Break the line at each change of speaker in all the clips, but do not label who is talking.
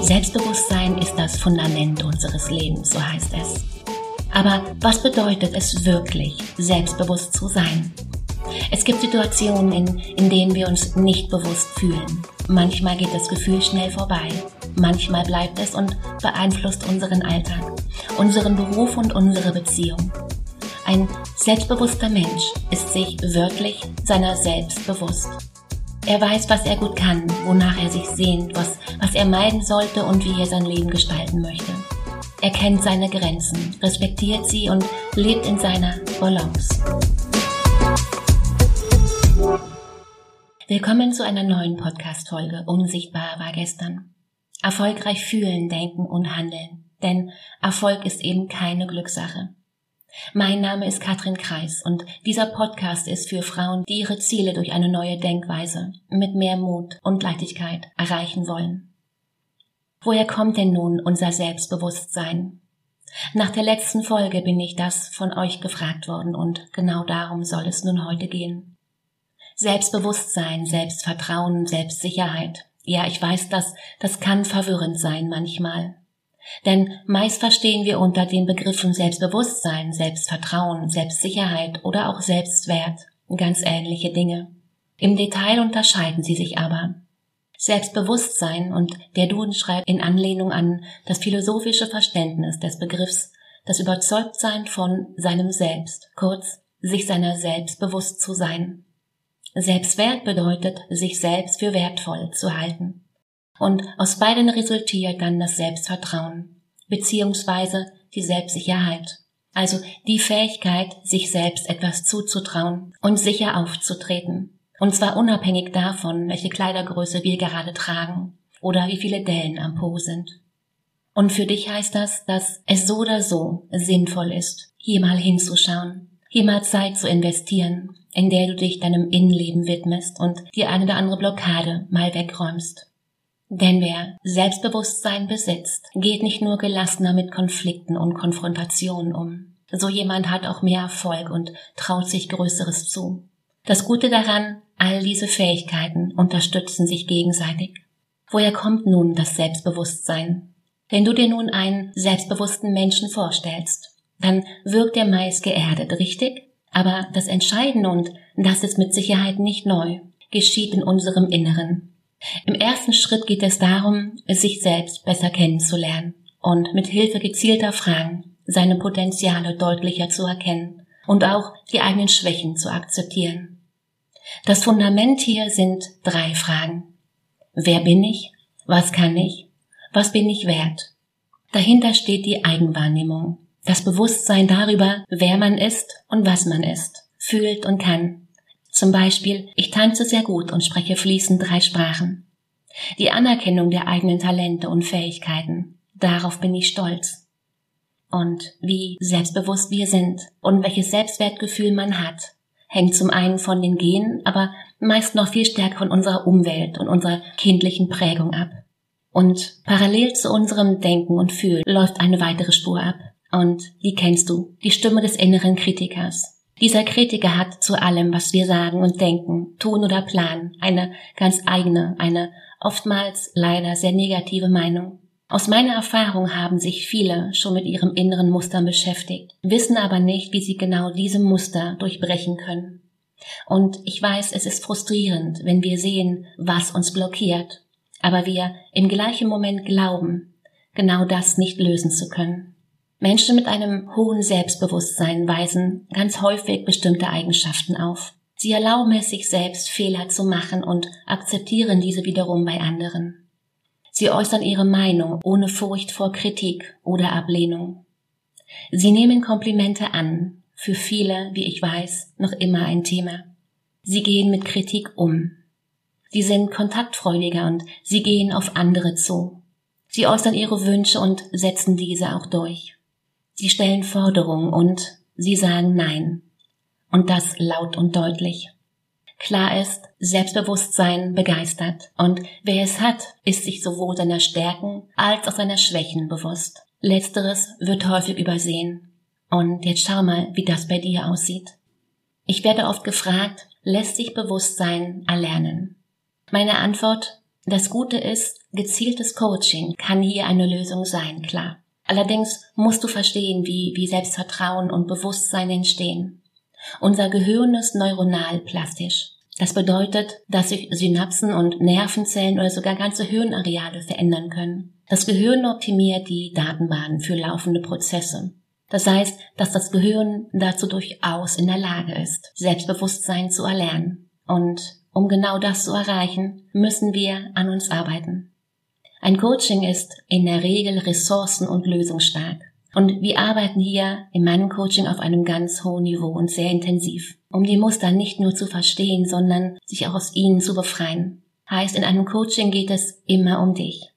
Selbstbewusstsein ist das Fundament unseres Lebens, so heißt es. Aber was bedeutet es wirklich, selbstbewusst zu sein? Es gibt Situationen, in, in denen wir uns nicht bewusst fühlen. Manchmal geht das Gefühl schnell vorbei. Manchmal bleibt es und beeinflusst unseren Alltag, unseren Beruf und unsere Beziehung. Ein selbstbewusster Mensch ist sich wirklich seiner selbst bewusst. Er weiß, was er gut kann, wonach er sich sehnt, was, was er meiden sollte und wie er sein Leben gestalten möchte. Er kennt seine Grenzen, respektiert sie und lebt in seiner Balance. Willkommen zu einer neuen Podcast-Folge Unsichtbar war gestern. Erfolgreich fühlen, denken und handeln. Denn Erfolg ist eben keine Glückssache. Mein Name ist Katrin Kreis und dieser Podcast ist für Frauen, die ihre Ziele durch eine neue Denkweise mit mehr Mut und Leichtigkeit erreichen wollen. Woher kommt denn nun unser Selbstbewusstsein? Nach der letzten Folge bin ich das von euch gefragt worden und genau darum soll es nun heute gehen. Selbstbewusstsein, Selbstvertrauen, Selbstsicherheit. Ja, ich weiß, das, das kann verwirrend sein manchmal. Denn meist verstehen wir unter den Begriffen Selbstbewusstsein, Selbstvertrauen, Selbstsicherheit oder auch Selbstwert ganz ähnliche Dinge. Im Detail unterscheiden sie sich aber. Selbstbewusstsein und der Duden schreibt in Anlehnung an das philosophische Verständnis des Begriffs das Überzeugtsein von seinem Selbst, kurz sich seiner selbst bewusst zu sein. Selbstwert bedeutet, sich selbst für wertvoll zu halten. Und aus beiden resultiert dann das Selbstvertrauen, beziehungsweise die Selbstsicherheit. Also die Fähigkeit, sich selbst etwas zuzutrauen und sicher aufzutreten. Und zwar unabhängig davon, welche Kleidergröße wir gerade tragen oder wie viele Dellen am Po sind. Und für dich heißt das, dass es so oder so sinnvoll ist, hier mal hinzuschauen, hier mal Zeit zu investieren, in der du dich deinem Innenleben widmest und dir eine oder andere Blockade mal wegräumst. Denn wer Selbstbewusstsein besitzt, geht nicht nur gelassener mit Konflikten und Konfrontationen um. So jemand hat auch mehr Erfolg und traut sich Größeres zu. Das Gute daran, all diese Fähigkeiten unterstützen sich gegenseitig. Woher kommt nun das Selbstbewusstsein? Wenn du dir nun einen selbstbewussten Menschen vorstellst, dann wirkt er meist geerdet, richtig? Aber das Entscheidende, und das ist mit Sicherheit nicht neu, geschieht in unserem Inneren. Im ersten Schritt geht es darum, sich selbst besser kennenzulernen und mit Hilfe gezielter Fragen seine Potenziale deutlicher zu erkennen und auch die eigenen Schwächen zu akzeptieren. Das Fundament hier sind drei Fragen. Wer bin ich? Was kann ich? Was bin ich wert? Dahinter steht die Eigenwahrnehmung, das Bewusstsein darüber, wer man ist und was man ist, fühlt und kann, zum Beispiel, ich tanze sehr gut und spreche fließend drei Sprachen. Die Anerkennung der eigenen Talente und Fähigkeiten, darauf bin ich stolz. Und wie selbstbewusst wir sind und welches Selbstwertgefühl man hat, hängt zum einen von den Genen, aber meist noch viel stärker von unserer Umwelt und unserer kindlichen Prägung ab. Und parallel zu unserem Denken und Fühlen läuft eine weitere Spur ab. Und die kennst du, die Stimme des inneren Kritikers. Dieser Kritiker hat zu allem, was wir sagen und denken, tun oder planen, eine ganz eigene, eine oftmals leider sehr negative Meinung. Aus meiner Erfahrung haben sich viele schon mit ihrem inneren Mustern beschäftigt, wissen aber nicht, wie sie genau diese Muster durchbrechen können. Und ich weiß, es ist frustrierend, wenn wir sehen, was uns blockiert, aber wir im gleichen Moment glauben, genau das nicht lösen zu können. Menschen mit einem hohen Selbstbewusstsein weisen ganz häufig bestimmte Eigenschaften auf. Sie erlauben es sich selbst, Fehler zu machen und akzeptieren diese wiederum bei anderen. Sie äußern ihre Meinung ohne Furcht vor Kritik oder Ablehnung. Sie nehmen Komplimente an, für viele, wie ich weiß, noch immer ein Thema. Sie gehen mit Kritik um. Sie sind kontaktfreudiger und sie gehen auf andere zu. Sie äußern ihre Wünsche und setzen diese auch durch. Sie stellen Forderungen und sie sagen Nein. Und das laut und deutlich. Klar ist, Selbstbewusstsein begeistert. Und wer es hat, ist sich sowohl seiner Stärken als auch seiner Schwächen bewusst. Letzteres wird häufig übersehen. Und jetzt schau mal, wie das bei dir aussieht. Ich werde oft gefragt, lässt sich Bewusstsein erlernen? Meine Antwort, Das Gute ist, gezieltes Coaching kann hier eine Lösung sein, klar. Allerdings musst du verstehen, wie, wie Selbstvertrauen und Bewusstsein entstehen. Unser Gehirn ist neuronal plastisch. Das bedeutet, dass sich Synapsen und Nervenzellen oder sogar ganze Hirnareale verändern können. Das Gehirn optimiert die Datenbahnen für laufende Prozesse. Das heißt, dass das Gehirn dazu durchaus in der Lage ist, Selbstbewusstsein zu erlernen. Und um genau das zu erreichen, müssen wir an uns arbeiten. Ein Coaching ist in der Regel ressourcen- und lösungsstark. Und wir arbeiten hier in meinem Coaching auf einem ganz hohen Niveau und sehr intensiv, um die Muster nicht nur zu verstehen, sondern sich auch aus ihnen zu befreien. Heißt, in einem Coaching geht es immer um dich.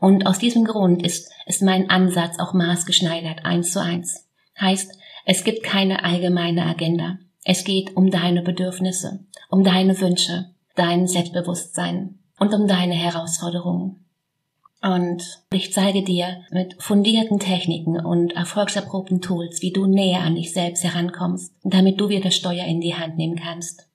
Und aus diesem Grund ist, ist mein Ansatz auch maßgeschneidert, eins zu eins. Heißt, es gibt keine allgemeine Agenda. Es geht um deine Bedürfnisse, um deine Wünsche, dein Selbstbewusstsein und um deine Herausforderungen. Und ich zeige dir mit fundierten Techniken und erfolgserprobten Tools, wie du näher an dich selbst herankommst, damit du wieder Steuer in die Hand nehmen kannst.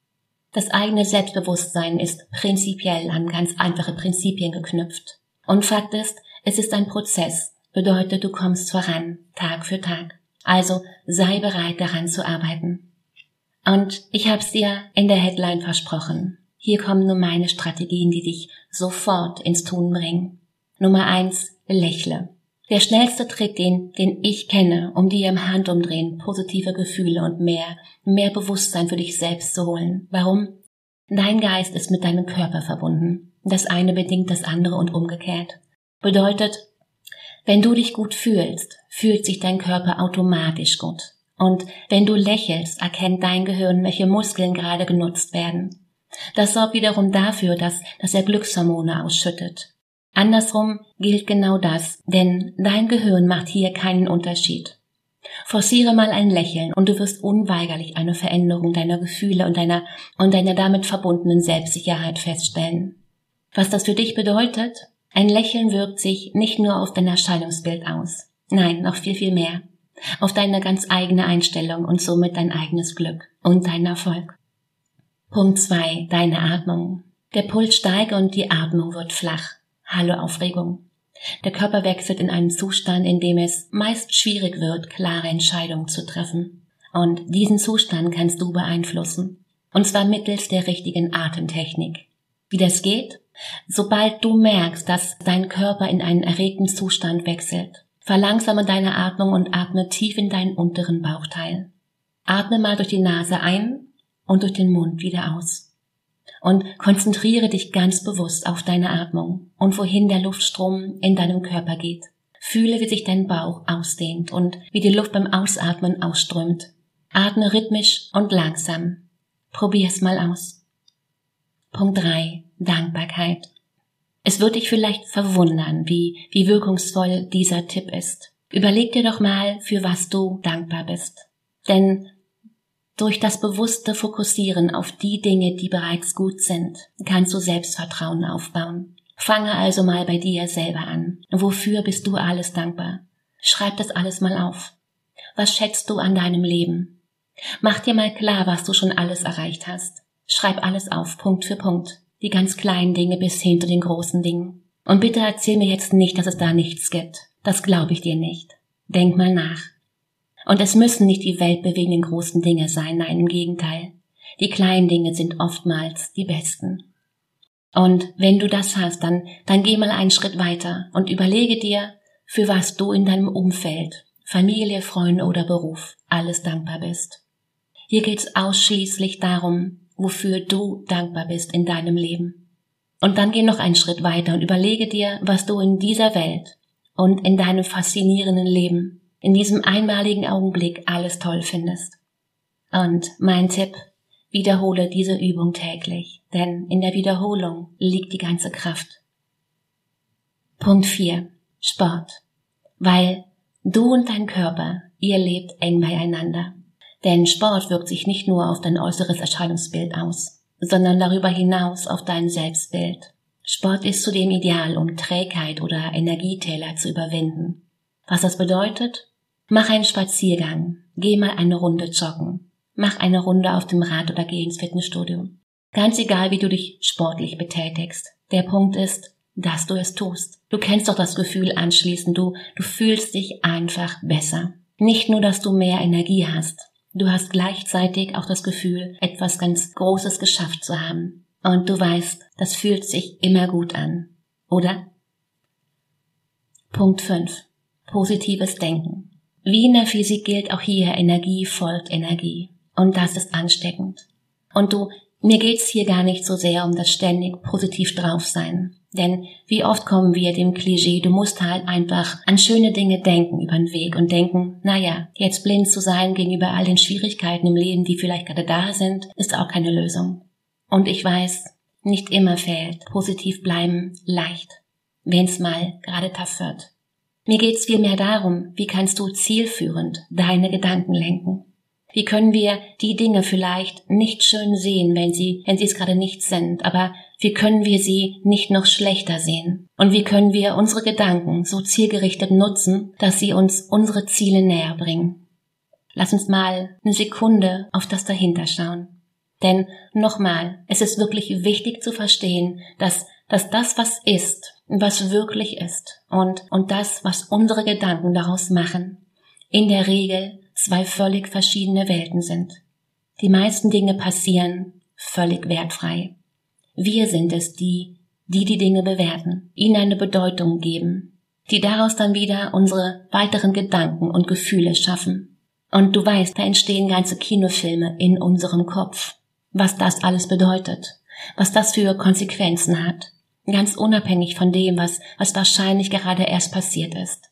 Das eigene Selbstbewusstsein ist prinzipiell an ganz einfache Prinzipien geknüpft. Und Fakt ist, es ist ein Prozess, bedeutet du kommst voran, Tag für Tag. Also sei bereit daran zu arbeiten. Und ich hab's dir in der Headline versprochen. Hier kommen nur meine Strategien, die dich sofort ins Tun bringen. Nummer eins, lächle. Der schnellste Trick, den, den ich kenne, um dir im Handumdrehen positive Gefühle und mehr, mehr Bewusstsein für dich selbst zu holen. Warum? Dein Geist ist mit deinem Körper verbunden. Das eine bedingt das andere und umgekehrt. Bedeutet, wenn du dich gut fühlst, fühlt sich dein Körper automatisch gut. Und wenn du lächelst, erkennt dein Gehirn, welche Muskeln gerade genutzt werden. Das sorgt wiederum dafür, dass, dass er Glückshormone ausschüttet. Andersrum gilt genau das, denn dein Gehirn macht hier keinen Unterschied. Forciere mal ein Lächeln und du wirst unweigerlich eine Veränderung deiner Gefühle und deiner, und deiner damit verbundenen Selbstsicherheit feststellen. Was das für dich bedeutet? Ein Lächeln wirkt sich nicht nur auf dein Erscheinungsbild aus. Nein, noch viel, viel mehr auf deine ganz eigene Einstellung und somit dein eigenes Glück und dein Erfolg. Punkt zwei: Deine Atmung. Der Puls steigt und die Atmung wird flach. Hallo Aufregung. Der Körper wechselt in einen Zustand, in dem es meist schwierig wird, klare Entscheidungen zu treffen. Und diesen Zustand kannst du beeinflussen. Und zwar mittels der richtigen Atemtechnik. Wie das geht? Sobald du merkst, dass dein Körper in einen erregten Zustand wechselt, Verlangsame deine Atmung und atme tief in deinen unteren Bauchteil. Atme mal durch die Nase ein und durch den Mund wieder aus. Und konzentriere dich ganz bewusst auf deine Atmung und wohin der Luftstrom in deinem Körper geht. Fühle, wie sich dein Bauch ausdehnt und wie die Luft beim Ausatmen ausströmt. Atme rhythmisch und langsam. Probier's mal aus. Punkt 3. Dankbarkeit. Es wird dich vielleicht verwundern, wie, wie wirkungsvoll dieser Tipp ist. Überleg dir doch mal, für was du dankbar bist. Denn durch das bewusste Fokussieren auf die Dinge, die bereits gut sind, kannst du Selbstvertrauen aufbauen. Fange also mal bei dir selber an. Wofür bist du alles dankbar? Schreib das alles mal auf. Was schätzt du an deinem Leben? Mach dir mal klar, was du schon alles erreicht hast. Schreib alles auf, Punkt für Punkt die ganz kleinen Dinge bis hin zu den großen Dingen. Und bitte erzähl mir jetzt nicht, dass es da nichts gibt. Das glaube ich dir nicht. Denk mal nach. Und es müssen nicht die weltbewegenden großen Dinge sein, nein, im Gegenteil. Die kleinen Dinge sind oftmals die besten. Und wenn du das hast, dann, dann geh mal einen Schritt weiter und überlege dir, für was du in deinem Umfeld, Familie, Freunde oder Beruf, alles dankbar bist. Hier geht's ausschließlich darum, wofür du dankbar bist in deinem Leben. Und dann geh noch einen Schritt weiter und überlege dir, was du in dieser Welt und in deinem faszinierenden Leben, in diesem einmaligen Augenblick alles toll findest. Und mein Tipp, wiederhole diese Übung täglich, denn in der Wiederholung liegt die ganze Kraft. Punkt 4. Sport. Weil du und dein Körper, ihr lebt eng beieinander. Denn Sport wirkt sich nicht nur auf dein äußeres Erscheinungsbild aus, sondern darüber hinaus auf dein Selbstbild. Sport ist zudem ideal, um Trägheit oder Energietäler zu überwinden. Was das bedeutet? Mach einen Spaziergang, geh mal eine Runde joggen, mach eine Runde auf dem Rad oder geh ins Fitnessstudio. Ganz egal, wie du dich sportlich betätigst. Der Punkt ist, dass du es tust. Du kennst doch das Gefühl anschließend, du, du fühlst dich einfach besser. Nicht nur, dass du mehr Energie hast, du hast gleichzeitig auch das Gefühl, etwas ganz Großes geschafft zu haben. Und du weißt, das fühlt sich immer gut an. Oder? Punkt 5. Positives Denken. Wie in der Physik gilt auch hier Energie folgt Energie. Und das ist ansteckend. Und du, mir geht's hier gar nicht so sehr um das ständig positiv drauf sein. Denn wie oft kommen wir dem Klischee, du musst halt einfach an schöne Dinge denken über den Weg und denken, naja, jetzt blind zu sein gegenüber all den Schwierigkeiten im Leben, die vielleicht gerade da sind, ist auch keine Lösung. Und ich weiß, nicht immer fällt positiv bleiben leicht, wenn's mal gerade tough wird. Mir geht's vielmehr darum, wie kannst du zielführend deine Gedanken lenken? Wie können wir die Dinge vielleicht nicht schön sehen, wenn sie, wenn sie es gerade nicht sind, aber wie können wir sie nicht noch schlechter sehen? Und wie können wir unsere Gedanken so zielgerichtet nutzen, dass sie uns unsere Ziele näher bringen? Lass uns mal eine Sekunde auf das dahinter schauen. Denn nochmal, es ist wirklich wichtig zu verstehen, dass, dass das, was ist, was wirklich ist und, und das, was unsere Gedanken daraus machen, in der Regel zwei völlig verschiedene Welten sind. Die meisten Dinge passieren völlig wertfrei. Wir sind es, die, die die Dinge bewerten, ihnen eine Bedeutung geben, die daraus dann wieder unsere weiteren Gedanken und Gefühle schaffen. Und du weißt, da entstehen ganze Kinofilme in unserem Kopf, was das alles bedeutet, was das für Konsequenzen hat, ganz unabhängig von dem, was, was wahrscheinlich gerade erst passiert ist.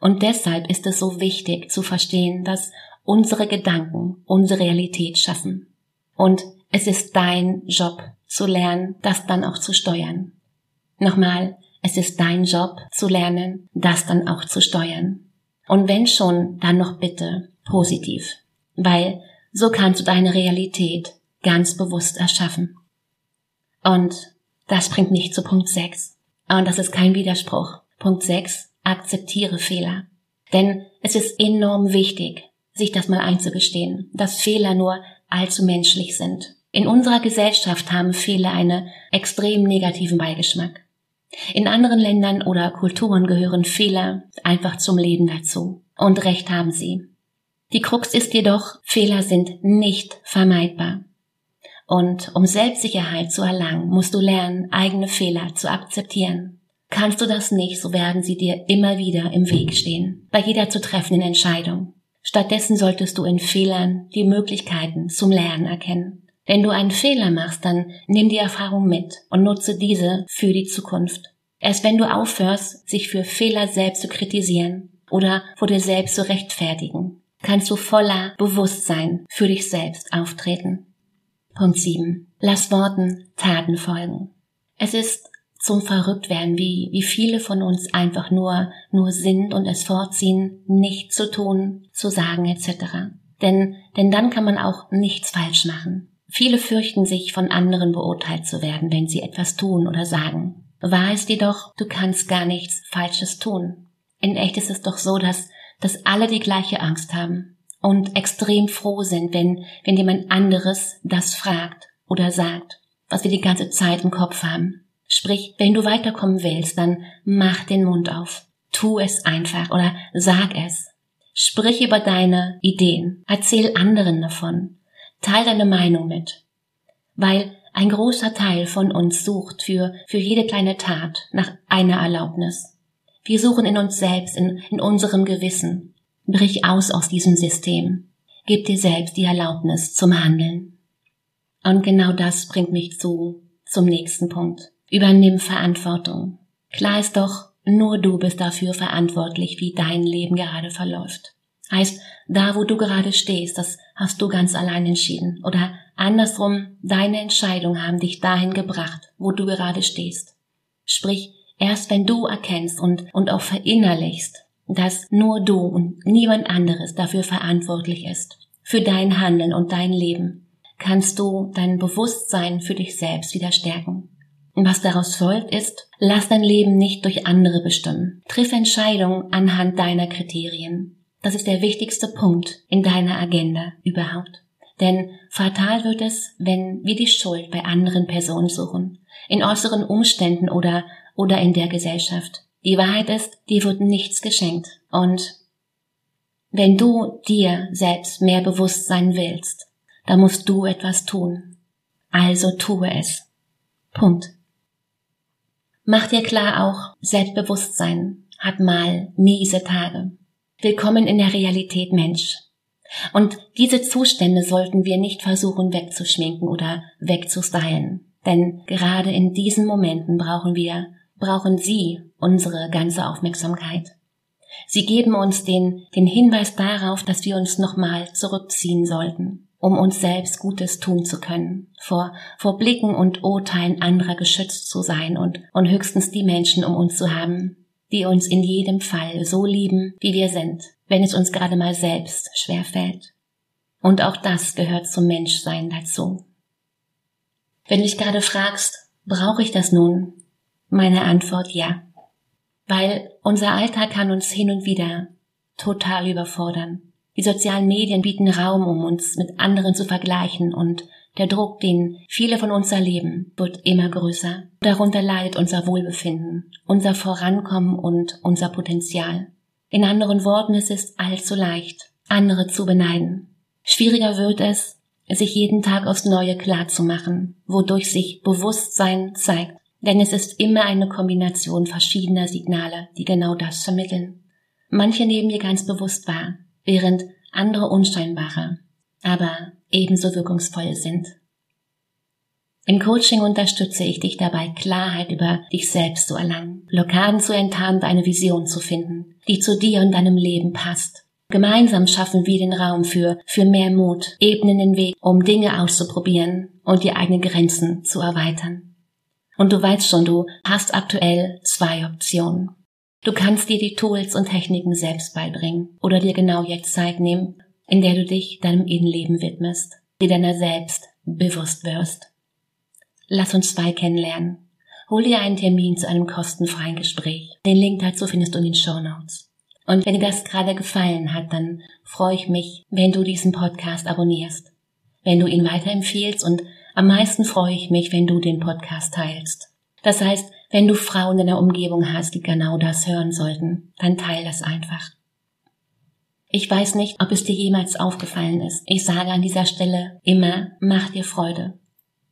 Und deshalb ist es so wichtig zu verstehen, dass unsere Gedanken unsere Realität schaffen. Und es ist dein Job zu lernen, das dann auch zu steuern. Nochmal, es ist dein Job zu lernen, das dann auch zu steuern. Und wenn schon, dann noch bitte positiv. Weil so kannst du deine Realität ganz bewusst erschaffen. Und das bringt mich zu Punkt 6. Und das ist kein Widerspruch. Punkt 6 akzeptiere Fehler. Denn es ist enorm wichtig, sich das mal einzugestehen, dass Fehler nur allzu menschlich sind. In unserer Gesellschaft haben Fehler einen extrem negativen Beigeschmack. In anderen Ländern oder Kulturen gehören Fehler einfach zum Leben dazu. Und recht haben sie. Die Krux ist jedoch, Fehler sind nicht vermeidbar. Und um Selbstsicherheit zu erlangen, musst du lernen, eigene Fehler zu akzeptieren. Kannst du das nicht, so werden sie dir immer wieder im Weg stehen, bei jeder zu treffenden Entscheidung. Stattdessen solltest du in Fehlern die Möglichkeiten zum Lernen erkennen. Wenn du einen Fehler machst, dann nimm die Erfahrung mit und nutze diese für die Zukunft. Erst wenn du aufhörst, sich für Fehler selbst zu kritisieren oder vor dir selbst zu rechtfertigen, kannst du voller Bewusstsein für dich selbst auftreten. Punkt 7. Lass Worten Taten folgen. Es ist zum Verrücktwerden, wie, wie viele von uns einfach nur, nur sind und es vorziehen, nicht zu tun, zu sagen etc. Denn, denn dann kann man auch nichts falsch machen. Viele fürchten sich, von anderen beurteilt zu werden, wenn sie etwas tun oder sagen. Wahr ist jedoch, du kannst gar nichts Falsches tun. In echt ist es doch so, dass, dass alle die gleiche Angst haben und extrem froh sind, wenn, wenn jemand anderes das fragt oder sagt, was wir die ganze Zeit im Kopf haben. Sprich, wenn du weiterkommen willst, dann mach den Mund auf. Tu es einfach oder sag es. Sprich über deine Ideen. Erzähl anderen davon. Teil deine Meinung mit. Weil ein großer Teil von uns sucht für, für jede kleine Tat nach einer Erlaubnis. Wir suchen in uns selbst, in, in unserem Gewissen. Brich aus aus diesem System. Gib dir selbst die Erlaubnis zum Handeln. Und genau das bringt mich zu, zum nächsten Punkt. Übernimm Verantwortung. Klar ist doch, nur du bist dafür verantwortlich, wie dein Leben gerade verläuft. Heißt, da wo du gerade stehst, das hast du ganz allein entschieden. Oder andersrum, deine Entscheidungen haben dich dahin gebracht, wo du gerade stehst. Sprich, erst wenn du erkennst und, und auch verinnerlichst, dass nur du und niemand anderes dafür verantwortlich ist, für dein Handeln und dein Leben, kannst du dein Bewusstsein für dich selbst wieder stärken. Und was daraus folgt ist, lass dein Leben nicht durch andere bestimmen. Triff Entscheidungen anhand deiner Kriterien. Das ist der wichtigste Punkt in deiner Agenda überhaupt. Denn fatal wird es, wenn wir die Schuld bei anderen Personen suchen in äußeren Umständen oder, oder in der Gesellschaft. Die Wahrheit ist, dir wird nichts geschenkt. Und wenn du dir selbst mehr bewusst sein willst, dann musst du etwas tun. Also tue es. Punkt. Mach dir klar auch, Selbstbewusstsein hat mal miese Tage. Willkommen in der Realität, Mensch. Und diese Zustände sollten wir nicht versuchen wegzuschminken oder wegzustylen. Denn gerade in diesen Momenten brauchen wir, brauchen Sie unsere ganze Aufmerksamkeit. Sie geben uns den, den Hinweis darauf, dass wir uns nochmal zurückziehen sollten, um uns selbst Gutes tun zu können, vor, vor Blicken und Urteilen anderer geschützt zu sein und, und höchstens die Menschen um uns zu haben, die uns in jedem Fall so lieben, wie wir sind, wenn es uns gerade mal selbst schwer fällt. Und auch das gehört zum Menschsein dazu. Wenn du dich gerade fragst, brauche ich das nun? Meine Antwort ja. Weil unser Alltag kann uns hin und wieder total überfordern. Die sozialen Medien bieten Raum, um uns mit anderen zu vergleichen und der Druck, den viele von uns erleben, wird immer größer. Darunter leidet unser Wohlbefinden, unser Vorankommen und unser Potenzial. In anderen Worten, es ist allzu leicht, andere zu beneiden. Schwieriger wird es, sich jeden Tag aufs Neue klar zu machen, wodurch sich Bewusstsein zeigt. Denn es ist immer eine Kombination verschiedener Signale, die genau das vermitteln. Manche nehmen dir ganz bewusst wahr, während andere unscheinbarer, aber ebenso wirkungsvoll sind. Im Coaching unterstütze ich dich dabei, Klarheit über dich selbst zu erlangen, Blockaden zu enttarnen, deine Vision zu finden, die zu dir und deinem Leben passt. Gemeinsam schaffen wir den Raum für, für mehr Mut, ebnen den Weg, um Dinge auszuprobieren und die eigenen Grenzen zu erweitern. Und du weißt schon, du hast aktuell zwei Optionen. Du kannst dir die Tools und Techniken selbst beibringen oder dir genau jetzt Zeit nehmen, in der du dich deinem Innenleben widmest, dir deiner selbst bewusst wirst. Lass uns zwei kennenlernen. Hol dir einen Termin zu einem kostenfreien Gespräch. Den Link dazu findest du in den Show Notes. Und wenn dir das gerade gefallen hat, dann freue ich mich, wenn du diesen Podcast abonnierst, wenn du ihn weiterempfiehlst und am meisten freue ich mich, wenn du den Podcast teilst. Das heißt, wenn du Frauen in der Umgebung hast, die genau das hören sollten, dann teil das einfach. Ich weiß nicht, ob es dir jemals aufgefallen ist. Ich sage an dieser Stelle immer, mach dir Freude.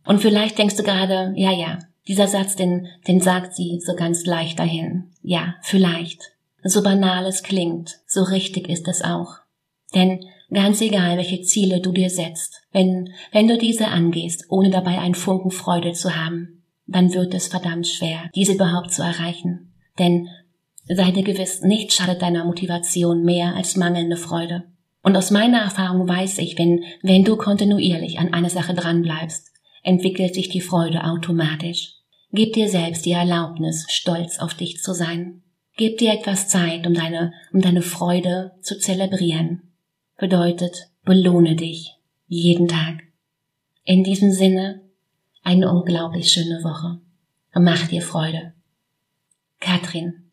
Und vielleicht denkst du gerade, ja, ja, dieser Satz, den, den sagt sie so ganz leicht dahin. Ja, vielleicht. So banal es klingt, so richtig ist es auch. Denn ganz egal, welche Ziele du dir setzt, wenn, wenn du diese angehst, ohne dabei einen Funken Freude zu haben, dann wird es verdammt schwer, diese überhaupt zu erreichen. Denn sei dir gewiss, nichts schadet deiner Motivation mehr als mangelnde Freude. Und aus meiner Erfahrung weiß ich, wenn, wenn du kontinuierlich an einer Sache dranbleibst, entwickelt sich die Freude automatisch. Gib dir selbst die Erlaubnis, stolz auf dich zu sein. Gib dir etwas Zeit, um deine, um deine Freude zu zelebrieren. Bedeutet, belohne dich jeden Tag. In diesem Sinne, eine unglaublich schöne Woche. Mach dir Freude. Katrin.